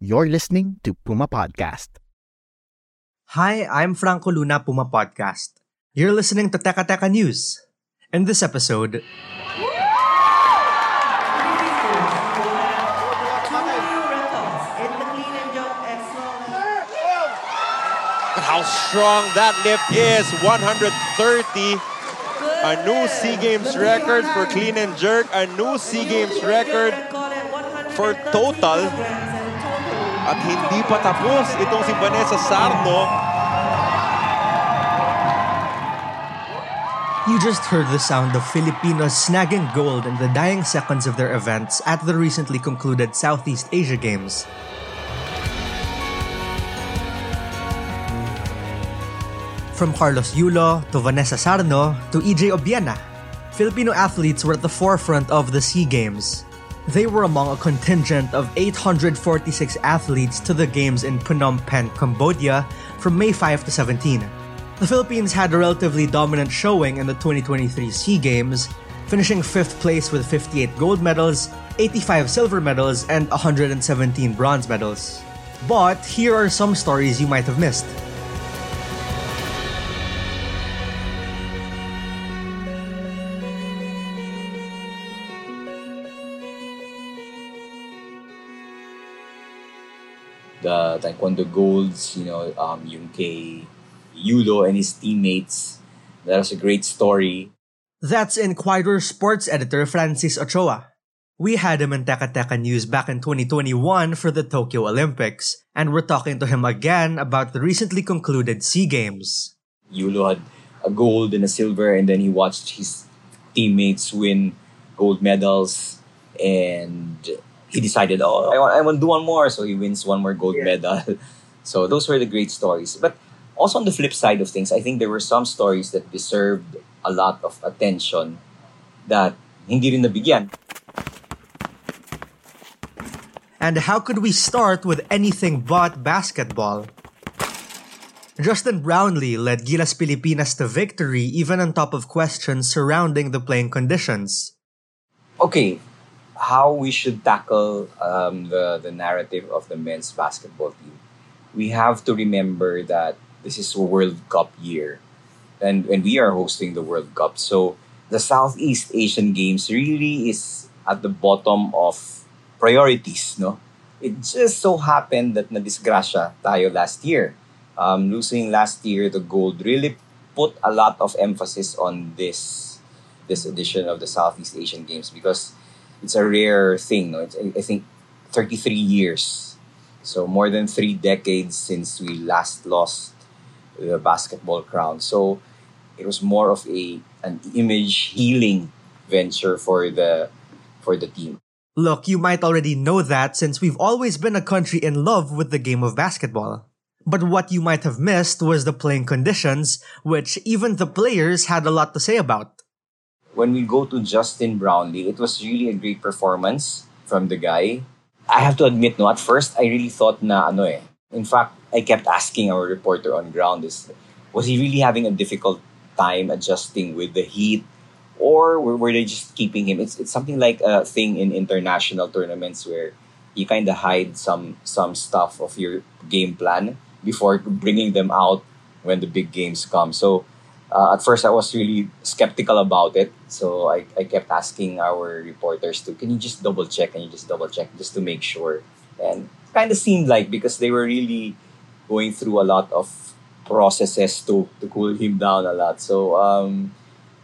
You're listening to Puma Podcast. Hi, I'm Franco Luna, Puma Podcast. You're listening to Teka Teka News. In this episode, How strong that lift is. 130. A new SEA Games record for clean and jerk. A new SEA Games record for total. At hindi pa tapos itong si Vanessa Sarno. you just heard the sound of Filipinos snagging gold in the dying seconds of their events at the recently concluded Southeast Asia Games. From Carlos Yulo to Vanessa Sarno to EJ Obiena, Filipino athletes were at the forefront of the SEA Games. They were among a contingent of 846 athletes to the Games in Phnom Penh, Cambodia from May 5 to 17. The Philippines had a relatively dominant showing in the 2023 SEA Games, finishing 5th place with 58 gold medals, 85 silver medals, and 117 bronze medals. But here are some stories you might have missed. The Taekwondo Golds, you know, um, yung kay Yulo and his teammates. That was a great story. That's Inquirer sports editor Francis Ochoa. We had him in Teka Teka News back in 2021 for the Tokyo Olympics, and we're talking to him again about the recently concluded SEA Games. Yulo had a gold and a silver, and then he watched his teammates win gold medals, and he decided, oh, I want, I want to do one more. So he wins one more gold medal. so those were the great stories. But also on the flip side of things, I think there were some stories that deserved a lot of attention that hindi rin nabigyan. And how could we start with anything but basketball? Justin Brownlee led Gilas Pilipinas to victory even on top of questions surrounding the playing conditions. Okay, how we should tackle um, the, the narrative of the men's basketball team. We have to remember that this is a World Cup year and, and we are hosting the World Cup. So the Southeast Asian Games really is at the bottom of priorities, no? It just so happened that na-disgrasya tayo last year. Um, losing last year the gold really put a lot of emphasis on this this edition of the Southeast Asian Games because it's a rare thing. It's, I think 33 years. So more than three decades since we last lost the basketball crown. So it was more of a an image healing venture for the for the team. Look, you might already know that since we've always been a country in love with the game of basketball. But what you might have missed was the playing conditions, which even the players had a lot to say about when we go to Justin Brownlee, it was really a great performance from the guy. I have to admit, no, at first I really thought na ano eh. In fact, I kept asking our reporter on ground is, was he really having a difficult time adjusting with the heat? Or were, were they just keeping him? It's, it's something like a thing in international tournaments where you kind of hide some some stuff of your game plan before bringing them out when the big games come. So uh, at first I was really skeptical about it. So I, I kept asking our reporters to, can you just double check? Can you just double check just to make sure? And kind of seemed like because they were really going through a lot of processes to, to cool him down a lot. So, um,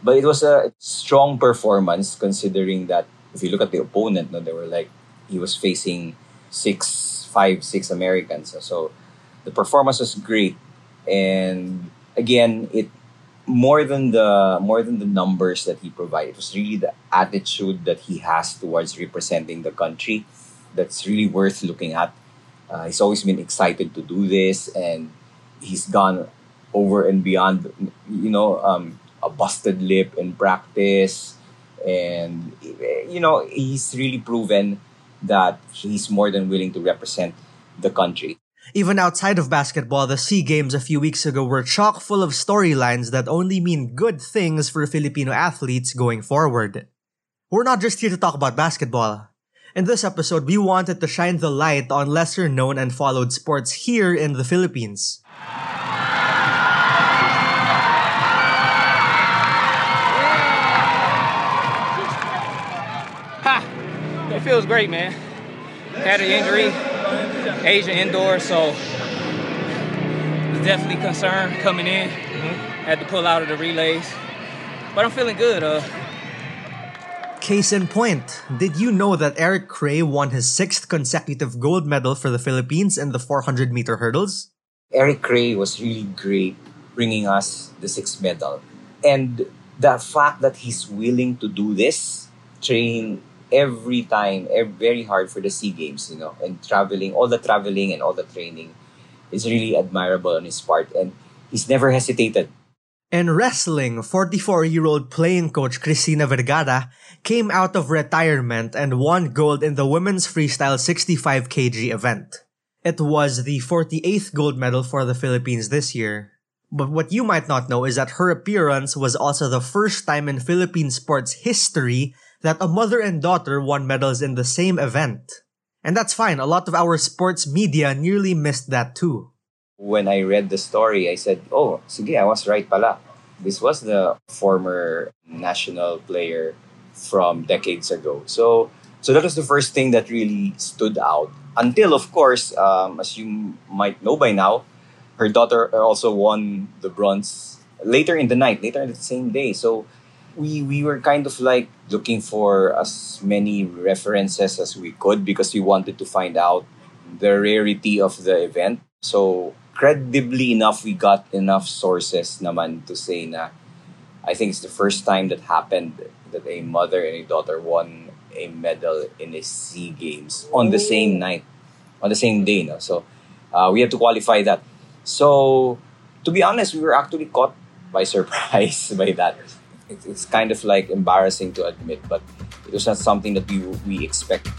but it was a strong performance considering that if you look at the opponent, no, they were like, he was facing six, five, six Americans. So, so the performance was great. And again, it more than the more than the numbers that he provided, it was really the attitude that he has towards representing the country that's really worth looking at. Uh, he's always been excited to do this, and he's gone over and beyond. You know, um, a busted lip in practice, and you know he's really proven that he's more than willing to represent the country. Even outside of basketball, the SEA Games a few weeks ago were chock full of storylines that only mean good things for Filipino athletes going forward. We're not just here to talk about basketball. In this episode, we wanted to shine the light on lesser known and followed sports here in the Philippines. Ha! It feels great, man. Had an injury, Asia indoor, so was definitely concerned coming in. Had to pull out of the relays, but I'm feeling good. Uh, Case in point, did you know that Eric Cray won his sixth consecutive gold medal for the Philippines in the 400 meter hurdles? Eric Cray was really great bringing us the sixth medal. And the fact that he's willing to do this, train every time, very hard for the SEA Games, you know, and traveling, all the traveling and all the training is really admirable on his part. And he's never hesitated. In wrestling, 44-year-old playing coach Cristina Vergara came out of retirement and won gold in the women's freestyle 65 kg event. It was the 48th gold medal for the Philippines this year. But what you might not know is that her appearance was also the first time in Philippine sports history that a mother and daughter won medals in the same event. And that's fine, a lot of our sports media nearly missed that too. When I read the story, I said, oh, sige, I was right pala. This was the former national player from decades ago. So, so that was the first thing that really stood out. Until, of course, um, as you might know by now, her daughter also won the bronze later in the night, later in the same day. So we we were kind of like looking for as many references as we could because we wanted to find out the rarity of the event. So credibly enough, we got enough sources naman to say na I think it's the first time that happened that a mother and a daughter won a medal in a SEA Games on the same night, on the same day. No? So uh, we had to qualify that. So to be honest, we were actually caught by surprise by that. It's, it's kind of like embarrassing to admit, but it was not something that we we expect.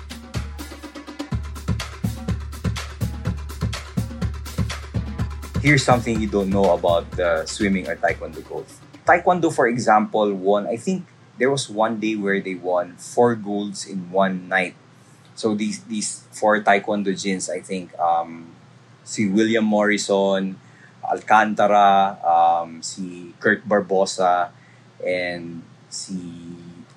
Here's something you don't know about the swimming or taekwondo gold. Taekwondo, for example, won. I think there was one day where they won four golds in one night. So these these four taekwondo jins, I think, um, si William Morrison, Alcantara, um, si Kurt Barbosa, and si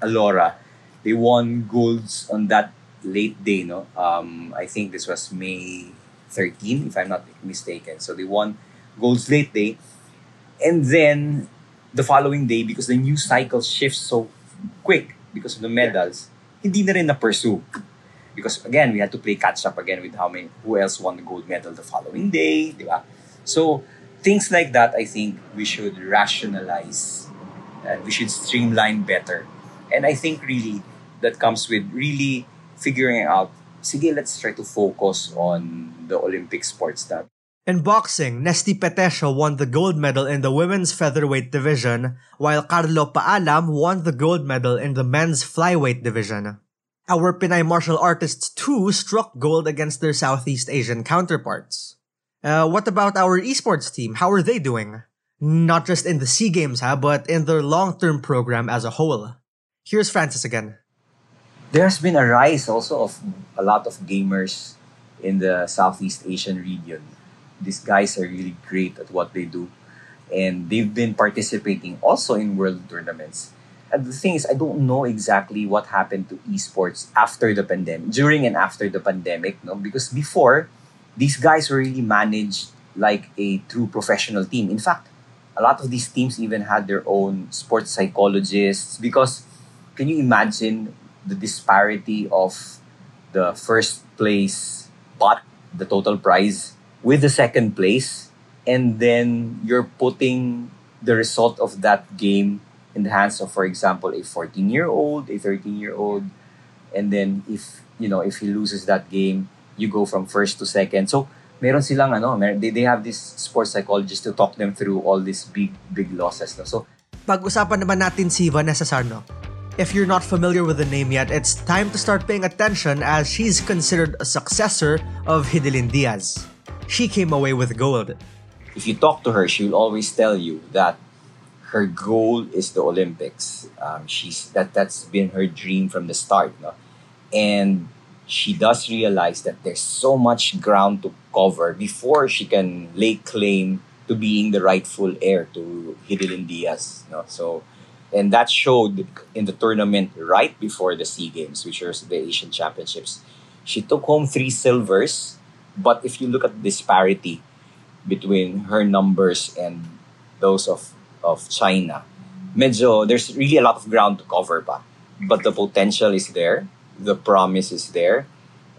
Alora. They won golds on that late day, no? Um, I think this was May 13, if I'm not mistaken. So they won golds late day. And then the following day, because the news cycle shifts so quick because of the medals, hindi na rin na-pursue. Because again, we had to play catch up again with how many, who else won the gold medal the following day, di ba? So, things like that, I think we should rationalize and we should streamline better. And I think really that comes with really figuring out, sige, let's try to focus on the Olympic sports that. In boxing, Nesthy Petecio won the gold medal in the women's featherweight division, while Carlo Paalam won the gold medal in the men's flyweight division. Our Pinay martial artists too struck gold against their Southeast Asian counterparts. Uh, what about our esports team? How are they doing? Not just in the SEA Games, ha, but in their long-term program as a whole. Here's Francis again. There's been a rise also of a lot of gamers in the Southeast Asian region. These guys are really great at what they do. And they've been participating also in world tournaments. And the thing is, I don't know exactly what happened to esports after the pandemic, during and after the pandemic, no? Because before, these guys were really managed like a true professional team. In fact, a lot of these teams even had their own sports psychologists because can you imagine the disparity of the first place pot, the total prize, with the second place, and then you're putting the result of that game in the hands of, for example, a 14 year old, a 13 year old, and then if you know if he loses that game, you go from first to second. So meron silang ano, they, they have this sports psychologist to talk them through all these big big losses. No? So pag-usapan naman natin si Vanessa Sarno. If you're not familiar with the name yet, it's time to start paying attention as she's considered a successor of Hidilyn Diaz. She came away with gold. If you talk to her, she will always tell you that her goal is the Olympics. Um, she's that that's been her dream from the start, no? and she does realize that there's so much ground to cover before she can lay claim to being the rightful heir to Hidilyn Diaz. No? So, and that showed in the tournament right before the Sea Games, which was the Asian Championships. She took home three silvers, but if you look at the disparity between her numbers and those of of China, medyo there's really a lot of ground to cover pa. But the potential is there, the promise is there,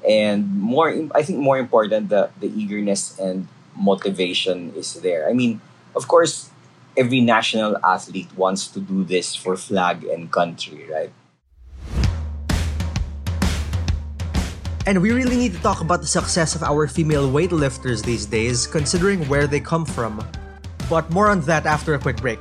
and more I think more important the the eagerness and motivation is there. I mean, of course, every national athlete wants to do this for flag and country, right? And we really need to talk about the success of our female weightlifters these days, considering where they come from. But more on that after a quick break.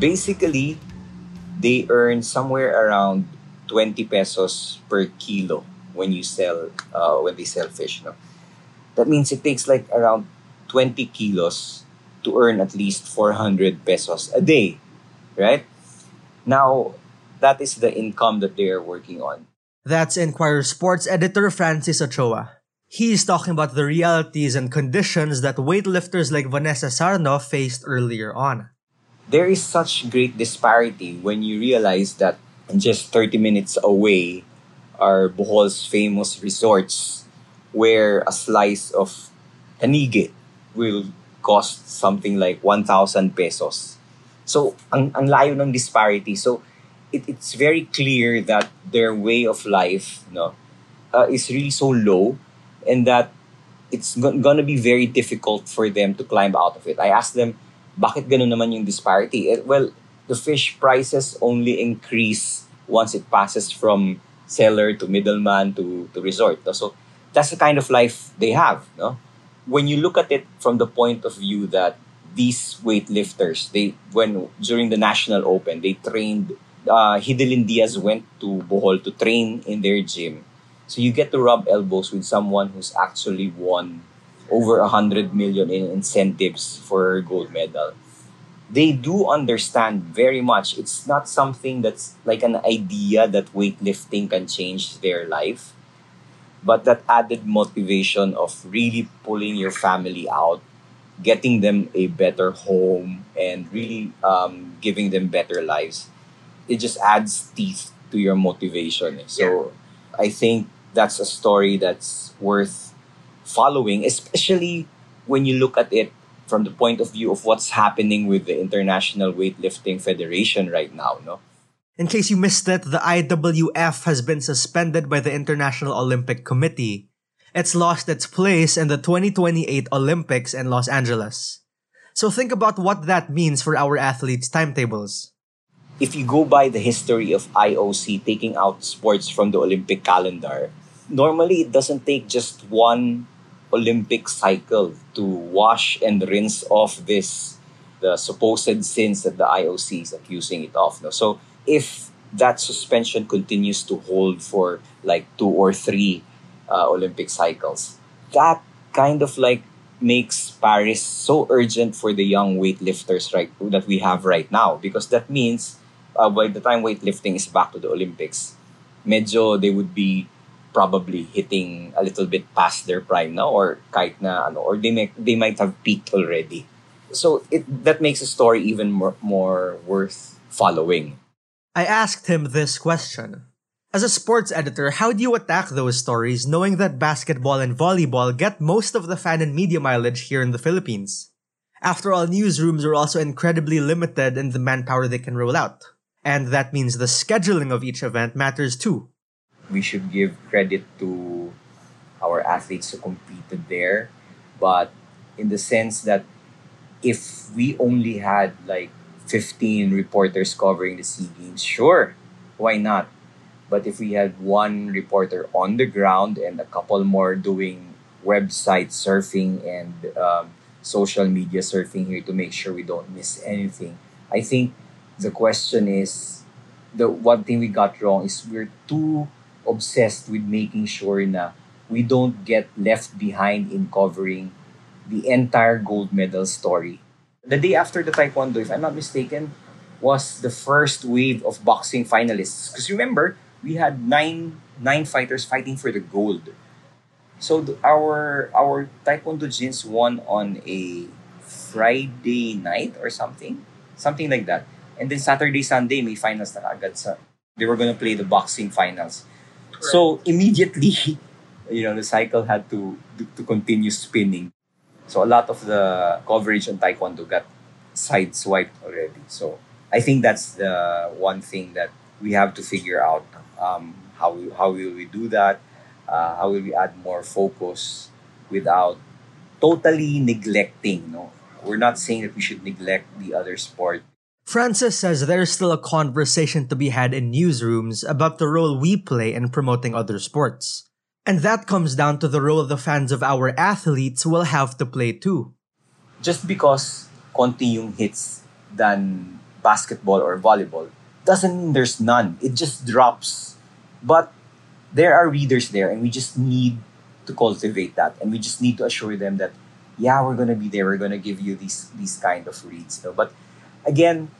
basically, they earn somewhere around 20 pesos per kilo when you sell uh, when they sell fish. No? That means it takes like around 20 kilos to earn at least 400 pesos a day, right? Now, that is the income that they are working on. That's Inquirer Sports editor Francis Ochoa. He's talking about the realities and conditions that weightlifters like Vanessa Sarno faced earlier on there is such great disparity when you realize that just 30 minutes away are Bohol's famous resorts where a slice of tanigit will cost something like 1,000 pesos. So, ang, ang layo ng disparity. So, it, it's very clear that their way of life no, uh, is really so low and that it's go- gonna be very difficult for them to climb out of it. I asked them, bakit ganun naman yung disparity? It, well, the fish prices only increase once it passes from seller to middleman to, to resort. So that's the kind of life they have. No? When you look at it from the point of view that these weightlifters, they when during the national open, they trained. Uh, Hidilyn Diaz went to Bohol to train in their gym. So you get to rub elbows with someone who's actually won over a hundred million in incentives for gold medal. They do understand very much. It's not something that's like an idea that weightlifting can change their life, but that added motivation of really pulling your family out, getting them a better home, and really um, giving them better lives. It just adds teeth to your motivation. So I think that's a story that's worth following, especially when you look at it from the point of view of what's happening with the International Weightlifting Federation right now, no? In case you missed it, the IWF has been suspended by the International Olympic Committee. It's lost its place in the 2028 Olympics in Los Angeles. So think about what that means for our athletes' timetables. if you go by the history of IOC taking out sports from the Olympic calendar, normally it doesn't take just one Olympic cycle to wash and rinse off this the supposed sins that the IOC is accusing it of. No? So if that suspension continues to hold for like two or three uh, Olympic cycles, that kind of like makes Paris so urgent for the young weightlifters right that we have right now because that means uh, by the time weightlifting is back to the Olympics, medyo they would be probably hitting a little bit past their prime now or kahit na ano or they may, they might have peaked already. So it that makes a story even more, more worth following. I asked him this question. As a sports editor, how do you attack those stories knowing that basketball and volleyball get most of the fan and media mileage here in the Philippines? After all, newsrooms are also incredibly limited in the manpower they can roll out. And that means the scheduling of each event matters too. We should give credit to our athletes who competed there, but in the sense that if we only had like 15 reporters covering the SEA Games, sure, why not? But if we had one reporter on the ground and a couple more doing website surfing and um, social media surfing here to make sure we don't miss anything, I think the question is the one thing we got wrong is we're too obsessed with making sure na we don't get left behind in covering the entire gold medal story. The day after the Taekwondo, if I'm not mistaken, was the first wave of boxing finalists. Because remember, we had nine nine fighters fighting for the gold. So our our Taekwondo Jins won on a Friday night or something, something like that. And then Saturday, Sunday, may finals na agad sa. They were gonna play the boxing finals. So immediately, you know, the cycle had to to continue spinning. So a lot of the coverage on Taekwondo got sideswiped already. So I think that's the one thing that we have to figure out um, how we, how will we do that? Uh, how will we add more focus without totally neglecting? No, we're not saying that we should neglect the other sport. Francis says there's still a conversation to be had in newsrooms about the role we play in promoting other sports. And that comes down to the role the fans of our athletes will have to play too. Just because konti yung hits than basketball or volleyball doesn't mean there's none. It just drops. But there are readers there, and we just need to cultivate that, and we just need to assure them that, yeah, we're gonna be there. We're gonna give you these these kind of reads. But again,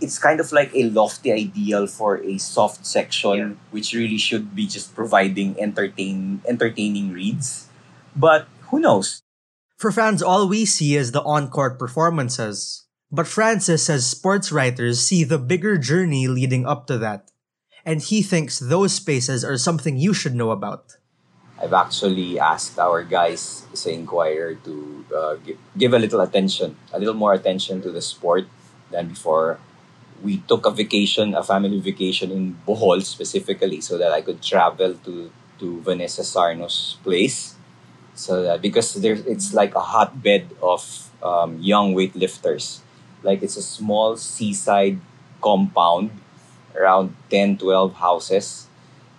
it's kind of like a lofty ideal for a soft section, yeah. which really should be just providing entertain entertaining reads. But who knows? For fans, all we see is the on-court performances. But Francis says sports writers see the bigger journey leading up to that, and he thinks those spaces are something you should know about. I've actually asked our guys sa Inquirer to uh, give, give a little attention, a little more attention to the sport than before. We took a vacation, a family vacation in Bohol specifically, so that I could travel to to Vanessa Sarno's place. So that because there's it's like a hotbed of um, young weightlifters. Like it's a small seaside compound around 10 12 houses.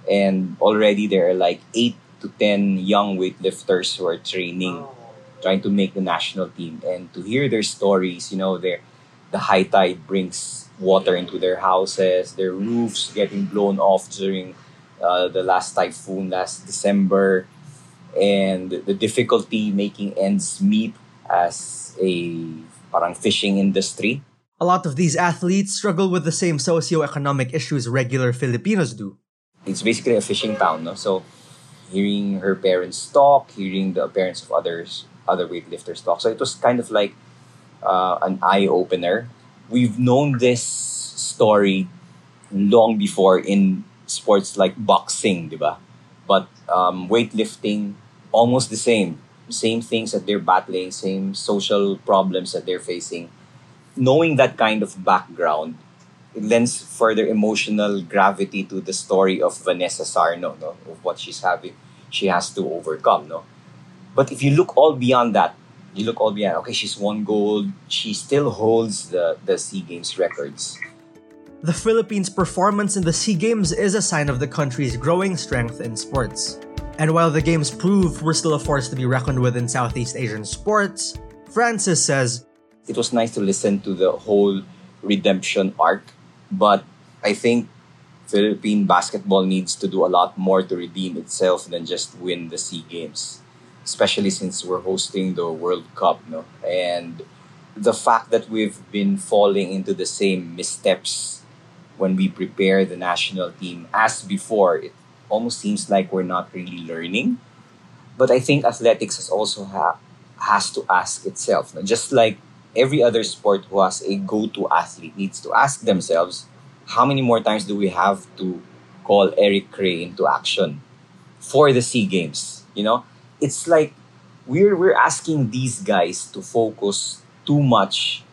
And already there are like 8 to 10 young weightlifters who are training trying to make the national team. And to hear their stories you know their the high tide brings water into their houses their roofs getting blown off during uh, the last typhoon last december and the difficulty making ends meet as a parang fishing industry. A lot of these athletes struggle with the same socio-economic issues regular Filipinos do. It's basically a fishing town, no? So hearing her parents talk, hearing the parents of others, other weightlifters talk. So it was kind of like uh, an eye opener. We've known this story long before in sports like boxing, diba? But um, weightlifting, almost the same same things that they're battling, same social problems that they're facing. Knowing that kind of background, it lends further emotional gravity to the story of Vanessa Sarno, no? of what she's having, she has to overcome. No? But if you look all beyond that, you look all beyond, okay, she's won gold, she still holds the, the SEA Games records. The Philippines' performance in the SEA Games is a sign of the country's growing strength in sports. And while the Games prove we're still a force to be reckoned with in Southeast Asian sports, Francis says, It was nice to listen to the whole redemption arc, but I think Philippine basketball needs to do a lot more to redeem itself than just win the SEA Games, especially since we're hosting the World Cup, no? And the fact that we've been falling into the same missteps when we prepare the national team as before, it almost seems like we're not really learning. But I think athletics has also ha- has to ask itself, no? just like every other sport who has a go-to athlete needs to ask themselves, how many more times do we have to call Eric Cray into action for the SEA Games? You know, it's like we're we're asking these guys to focus too much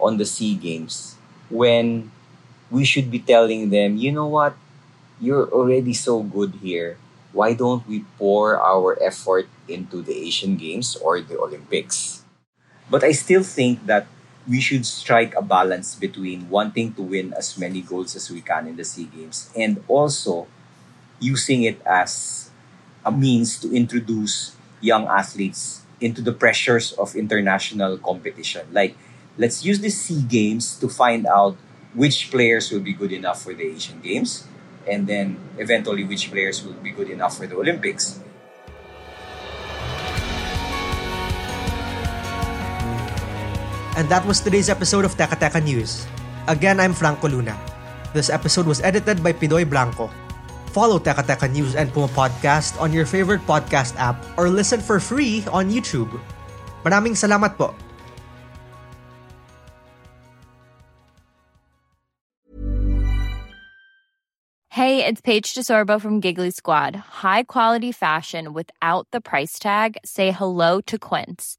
on the SEA Games when we should be telling them, you know what, you're already so good here. Why don't we pour our effort into the Asian Games or the Olympics? But I still think that we should strike a balance between wanting to win as many goals as we can in the SEA Games and also using it as a means to introduce young athletes into the pressures of international competition. Like, let's use the SEA Games to find out which players will be good enough for the Asian Games and then eventually which players will be good enough for the Olympics. And that was today's episode of Teka Teka News. Again, I'm Franco Luna. This episode was edited by Pidoy Blanco. Follow Teka Teka News and Puma Podcast on your favorite podcast app or listen for free on YouTube. Maraming salamat po. Hey, it's Paige DeSorbo from Giggly Squad. High quality fashion without the price tag. Say hello to Quince.